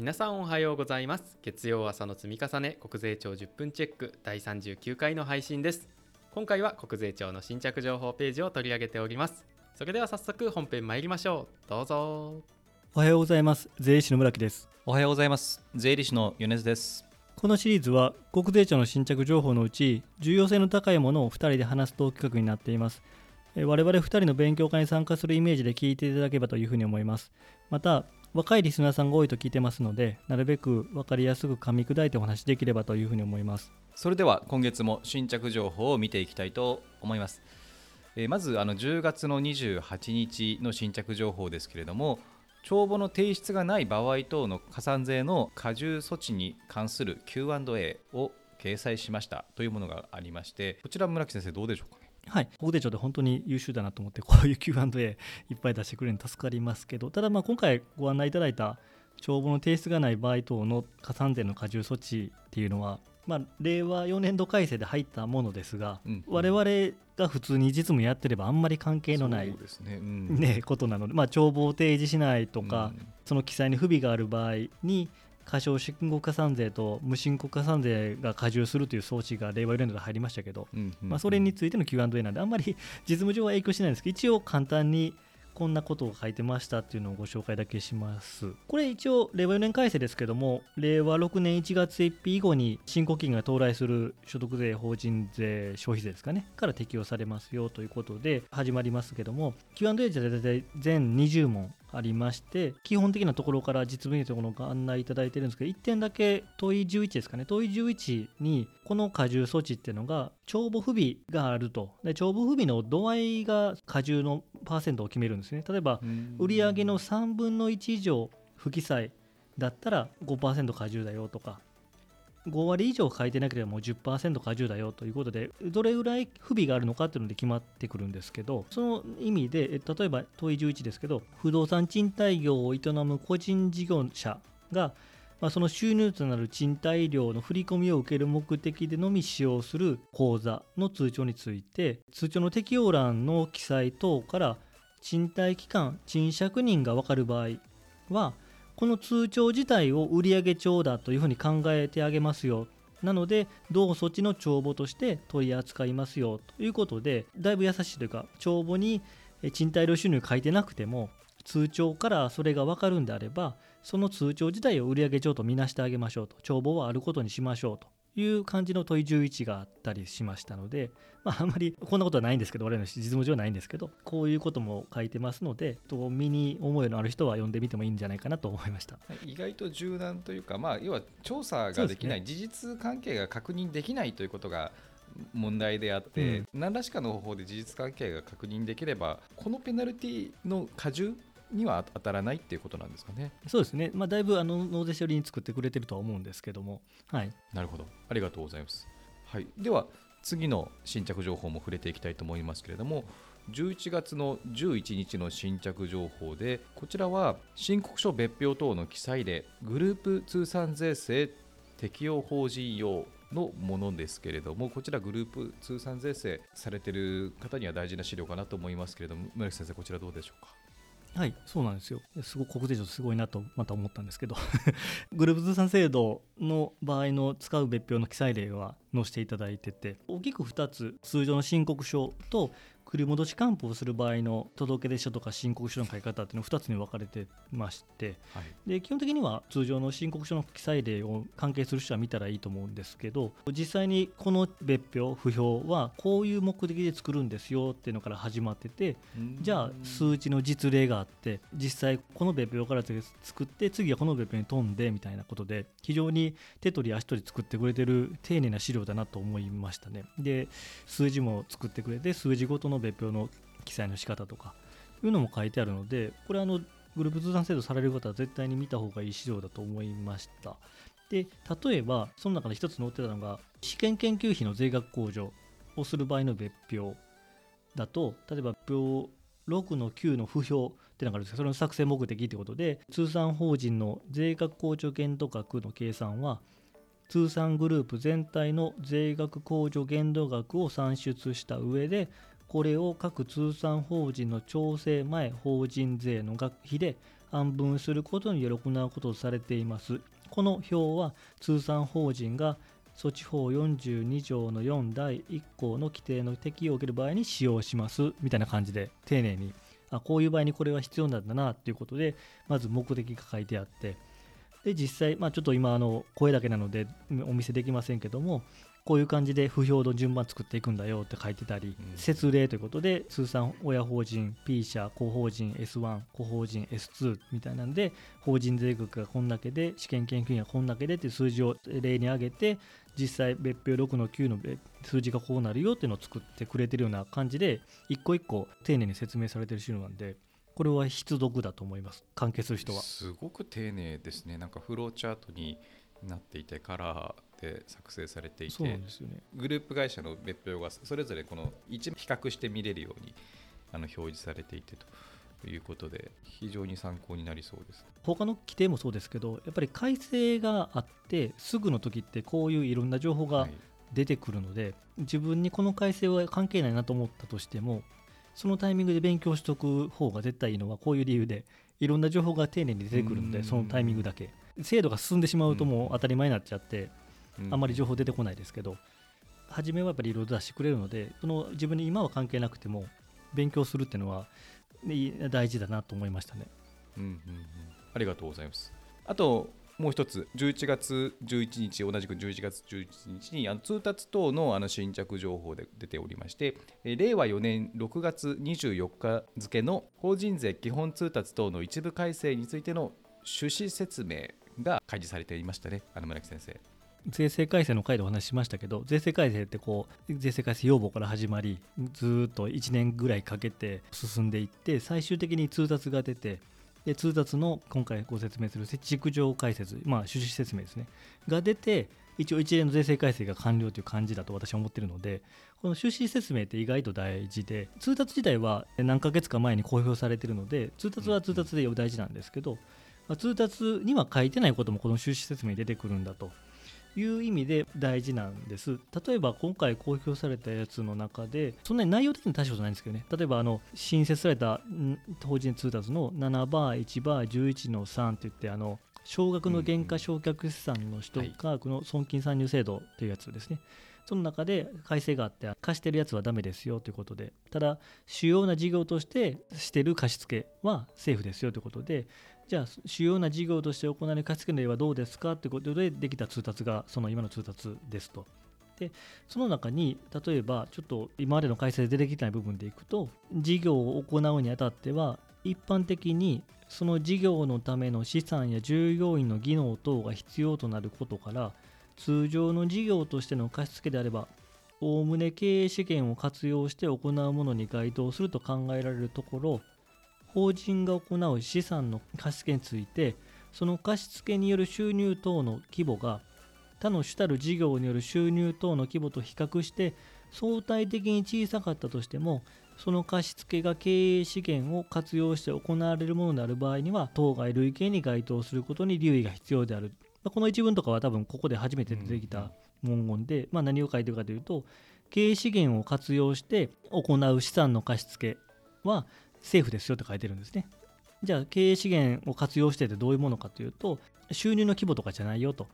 皆さんおはようございます。月曜朝の積み重ね国税庁10分チェック第39回の配信です。今回は国税庁の新着情報ページを取り上げております。それでは早速本編参りましょう。どうぞ。おはようございます。税理士の村木です。おはようございます。税理士の米津です。このシリーズは国税庁の新着情報のうち重要性の高いものを2人で話すトーク企画になっています。えー我々2人の勉強会に参加するイメージで聞いていただければというふうに思います。また若いリスナーさんが多いと聞いてますのでなるべく分かりやすく噛み砕いてお話しできればというふうに思います。それでは今月も新着情報を見ていきたいと思います。えーまずあの10月の28日の新着情報ですけれども帳簿の提出がない場合等の加算税の加重措置に関する Q&A を掲載しましたというものがありましてこちら村木先生どうでしょうか？はい、国税庁で本当に優秀だなと思ってこういう Q&A いっぱい出してくれるの助かりますけどただまあ今回ご案内いただいた帳簿の提出がない場合等の加算税の加重措置っていうのは、まあ、令和4年度改正で入ったものですが、うん。我々が普通に実務やってればあんまり関係のないそう、ですね,、うん、ね、ことなので、まあ、帳簿を提示しないとか、うん。その記載に不備がある場合に過少申告加算税と無申告加算税が加重するという装置が令和4年度で入りましたけど、うんうんまあ、それについての Q&A なんで、あんまり実務上は影響しないんですけど、一応簡単にこんなことを書いてましたっていうのをご紹介だけします。これ一応、令和4年改正ですけども、令和6年1月1日以後に申告期限が到来する所得税、法人税、消費税ですかね、から適用されますよということで始まりますけども、Q&A じゃ大体全20問ありまして、基本的なところから実務にところが案内いただいてるんですけど、1点だけ問い11ですかね、問い11に、この加重措置っていうのが、帳簿不備があると。で帳簿不備の度合いが加重のパーセントを決めるんですね。例えば、うん売上の3分の1以上不記載だったら5%加重だよとか、5割以上書いてなければもう10%加重だよということで、どれぐらい不備があるのかっていうので決まってくるんですけど、その意味で、例えば問い11ですけど、不動産賃貸業を営む個人事業者が、まあ、その収入となる賃貸料の振り込みを受ける目的でのみ使用する口座の通帳について、通帳の適用欄の記載等から、賃貸期間、賃借人が分かる場合は、この通帳自体を売上帳だというふうに考えてあげますよ。なので、同措置の帳簿として取り扱いますよ。ということで、だいぶ優しいというか、帳簿に賃貸料収入書いてなくても、通帳からそれが分かるんであれば、その通帳自体を売上帳と見なしてあげましょうと、帳簿はあることにしましょうと。いう感じの問い11があったりしましたので、まあ、あんまりこんなことはないんですけど、我々の実務上はないんですけど、こういうことも書いてますので、と身に思いのある人は読んでみてもいいんじゃないかなと思いました。意外と柔軟というか、まあ、要は調査ができない、事実関係が確認できないということが問題であって、何らしかの方法で事実関係が確認できれば、このペナルティの加重には当たらないっていうことなんですかね。そうですね、まあ、だいぶあの納税書寄りに作ってくれてるとは思うんですけども、はい、なるほど、ありがとうございます。はい、では、次の新着情報も触れていきたいと思いますけれども、11月の11日の新着情報で、こちらは申告書別表等の記載で、グループ通算税制適用法人用のものですけれども、こちらグループ通算税制されている方には大事な資料かなと思いますけれども、村木先生、こちらどうでしょうか？はい、そうなんですよ。すごく国税庁すごいなとまた思ったんですけど、グループ通算制度の場合の使う別表の記載例は載せていただいてて、大きく2つ、通常の申告書と繰り戻し還付をする場合の届出書とか申告書の書き方っていうの2つに分かれてまして、はい、で基本的には通常の申告書の記載例を関係する人は見たらいいと思うんですけど実際にこの別表不評はこういう目的で作るんですよっていうのから始まっててじゃあ数値の実例があって実際この別表から作って次はこの別表に飛んでみたいなことで非常に手取り足取り作ってくれてる丁寧な資料だなと思いましたね。で数字も作ってくれて数字ごとの別表の記載の仕方とかいうのも書いてあるのでこれあのグループ通算制度される方は絶対に見た方がいい資料だと思いました。で例えばその中で一つ載ってたのが試験研究費の税額控除をする場合の別表だと例えば表6の9の不評ってのがあるんですけどそれの作成目的ということで通算法人の税額控除限度額の計算は通算グループ全体の税額控除限度額を算出した上でこれを各通産法人の調整前法人税の学費で安分することにより行うこととされています。この表は通産法人が措置法42条の4第1項の規定の適用を受ける場合に使用します。みたいな感じで丁寧に。あこういう場合にこれは必要なんだなっていうことでまず目的が書いてあって。で実際、まあ、ちょっと今あの声だけなのでお見せできませんけどもこういう感じで不評の順番作っていくんだよって書いてたり、うん。設例ということで通算親法人 P 社子法人 S1 子法人 S2 みたいなんで法人税額がこんだけで試験研究員がこんだけでっていう数字を例に挙げて実際別表6の9の別数字がこうなるよっていうのを作ってくれてるような感じで一個一個丁寧に説明されてる資料なんでこれは必読だと思います。関係する人は。すごく丁寧ですね。なんかフローチャートになっていてカラーで作成されていてグループ会社の別表がそれぞれこの一比較して見れるようにあの表示されていてということで非常に参考になりそうです。他の規定もそうですけどやっぱり改正があってすぐの時ってこういういろんな情報がはい。出てくるので、自分にこの改正は関係ないなと思ったとしてもそのタイミングで勉強しておく方が絶対いいのはこういう理由でいろんな情報が丁寧に出てくるのうん。でそのタイミングだけ制度が進んでしまうともう当たり前になっちゃってあんまり情報出てこないですけど初めはやっぱりいろいろ出してくれるのでその自分に今は関係なくても勉強するっていうのはね大事だなと思いましたね。うんうんうん、ありがとうございます。あともう一つ、11月11日、同じく11月11日にあの通達等のあの新着情報で出ておりまして、えー令和4年6月24日付の法人税基本通達等の一部改正についての趣旨説明が開示されていましたね、あの村木先生。税制改正の回でお話ししましたけど税制改正ってこう税制改正要望から始まりずっと1年ぐらいかけて進んでいって最終的に通達が出てで通達の今回ご説明する軸上解説、まあ、趣旨説明ですねが出て一応一連の税制改正が完了という感じだと私は思ってるのでこの趣旨説明って意外と大事で通達自体は何ヶ月か前に公表されてるので通達は通達で大事なんですけど、まあ通達には書いてないこともこの趣旨説明に出てくるんだという意味で大事なんです。例えば今回公表されたやつの中で、そんなに内容的に大したことないんですけどね、例えばあの新設されたん法人通達の7バー、1バー、11の3って言って、あの少額の減価償却資産の人がこの損金参入制度というやつですね。その中で改正があって貸してるやつはダメですよということでただ主要な事業としてしてる貸付はセーフですよということでじゃあ主要な事業として行われる貸付の例はどうですかということでできた通達がその今の通達ですと。でその中に例えばちょっと今までの改正で出てきてない部分でいくと事業を行うにあたっては一般的にその事業のための資産や従業員の技能等が必要となることから通常の事業としての貸付であればおおむね経営資源を活用して行うものに該当すると考えられるところ法人が行う資産の貸付についてその貸付による収入等の規模が他の主たる事業による収入等の規模と比較して相対的に小さかったとしてもその貸付が経営資源を活用して行われるものである場合には当該類型に該当することに留意が必要である。まあこの一文とかは多分ここで初めて出てきた文言で、まあ、何を書いてるかというと経営資源を活用して行う資産の貸付はセーフですよって書いてるんですね。じゃあ経営資源を活用しててどういうものかというと収入の規模とかじゃないよと。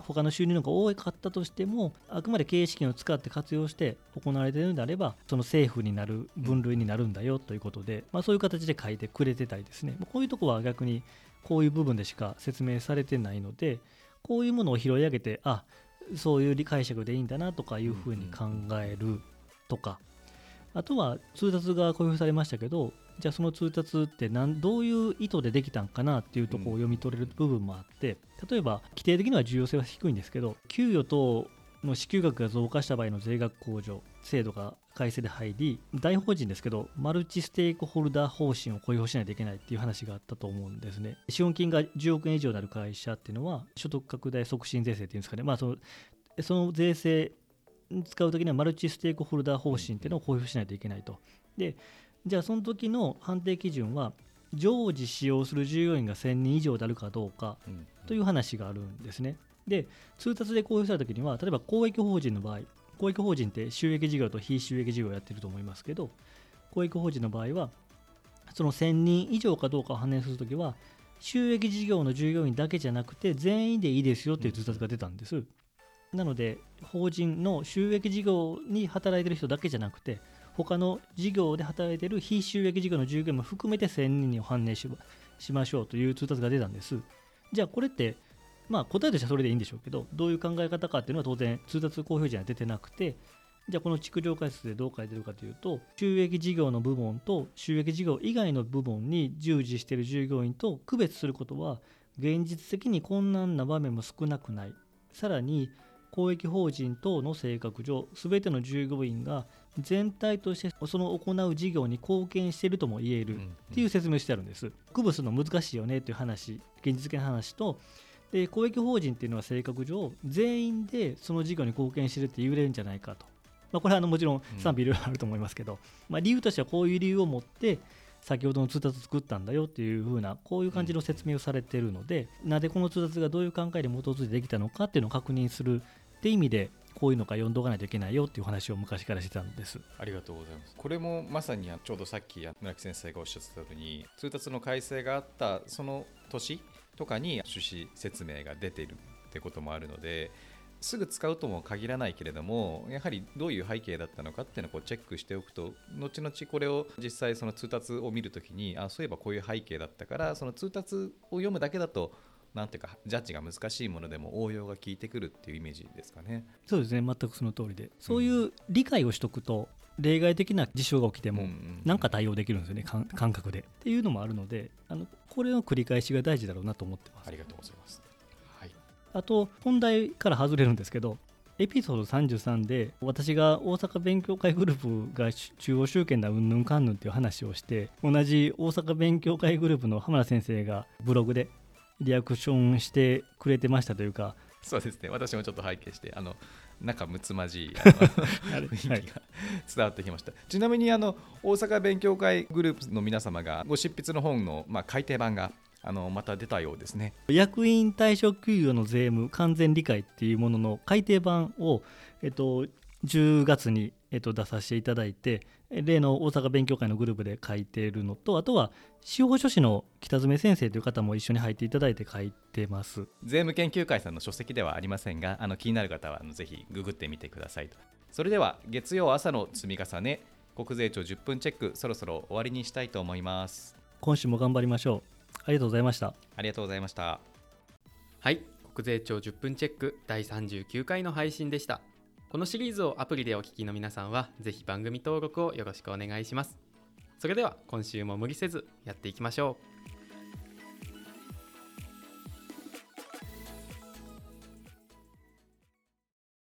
他の収入の方が多かったとしてもあくまで経営資源を使って活用して行われているのであればその政府になる分類になるんだよということで、まあ、そういう形で書いてくれてたりですね。こういうとこは逆にこういう部分でしか説明されてないのでこういうものを拾い上げてあそういう理解釈でいいんだなとかいうふうに考えるとか。あとは通達が公表されましたけどじゃあその通達って何どういう意図でできたんかなっていうところを読み取れる部分もあって例えば規定的には重要性は低いんですけど給与等の支給額が増加した場合の税額控除制度が改正で入り大法人ですけどマルチステークホルダー方針を公表しないといけないっていう話があったと思うんですね。資本金が10億円以上になる会社っていうのは所得拡大促進税制っていうんですかね。まあそのその税制に使うときにはマルチステークホルダー方針っていうのを公表しないといけないと。でじゃあその時の判定基準は常時使用する従業員が1000人以上であるかどうかうんという話があるんですね。で、通達で公表されたときには、例えば公益法人の場合、公益法人って収益事業と非収益事業をやってると思いますけど公益法人の場合はその1000人以上かどうかを判明するときは収益事業の従業員だけじゃなくて全員でいいですよっていう通達が出たんです、なので法人の収益事業に働いてる人だけじゃなくて他の事業で働いてる非収益事業の従業員も含めて1000人を判明しましょうという通達が出たんです。じゃあこれってまあ答えとしてはそれでいいんでしょうけどどういう考え方かっていうのは当然通達公表時には出てなくてじゃあこの築上解説でどう書いてるかというと収益事業の部門と収益事業以外の部門に従事している従業員と区別することは現実的に困難な場面も少なくない。さらに公益法人等の性格上全ての従業員が全体としてその行う事業に貢献しているとも言えるっていう説明してあるんです。区別するの難しいよねという話現実的な話と。で公益法人っていうのは性格上全員でその事業に貢献してるって言えるんじゃないかと、まあ、これはあのもちろん賛否いろいろあると思いますけど、まあ、理由としてはこういう理由を持って先ほどの通達を作ったんだよっていうふうなこういう感じの説明をされているので、なぜこの通達がどういう考えで基づいてできたのかっていうのを確認するって意味でこういうのか読んどかないといけないよっていう話を昔からしてたんです。ありがとうございます。これもまさにちょうどさっき村木先生がおっしゃってたように通達の改正があったその年とかに趣旨説明が出ているってこともあるのですぐ使うとも限らないけれどもやはりどういう背景だったのかっていうのをこうチェックしておくと後々これを実際その通達を見るときにあそういえばこういう背景だったからその通達を読むだけだとなんていうかジャッジが難しいものでも応用が効いてくるっていうイメージですかね。そうですね。全くその通りで。そういう理解をしとくと、例外的な事象が起きても何か対応できるんですよね。感覚で。っていうのもあるのであのこれの繰り返しが大事だろうなと思ってます。ありがとうございます、はい、あと本題から外れるんですけどエピソード33で私が大阪勉強会グループが中央集権だうんぬんかんぬんっていう話をして同じ大阪勉強会グループの浜田先生がブログでリアクションしてくれてましたというか。そうですね。私もちょっと拝見してあの仲睦まじい 雰囲気が伝わってきました、はい、ちなみにあの大阪勉強会グループの皆様がご執筆の本の、まあ、改訂版があのまた出たようですね。役員退職給与の税務完全理解っていうものの改訂版を、えっと、10月に、えっと、出させていただいて例の大阪勉強会のグループで書いているのとあとは司法書士の北爪先生という方も一緒に入っていただいて書いてます。税務研究会さんの書籍ではありませんがあの気になる方はあのぜひググってみてくださいと。それでは月曜朝の積み重ね国税庁10分チェックそろそろ終わりにしたいと思います。今週も頑張りましょう。ありがとうございました。ありがとうございました。はい。国税庁10分チェック第39回の配信でしたこのシリーズをアプリでお聞きの皆さんは、ぜひ番組登録をよろしくお願いします。それでは今週も無理せずやっていきましょう。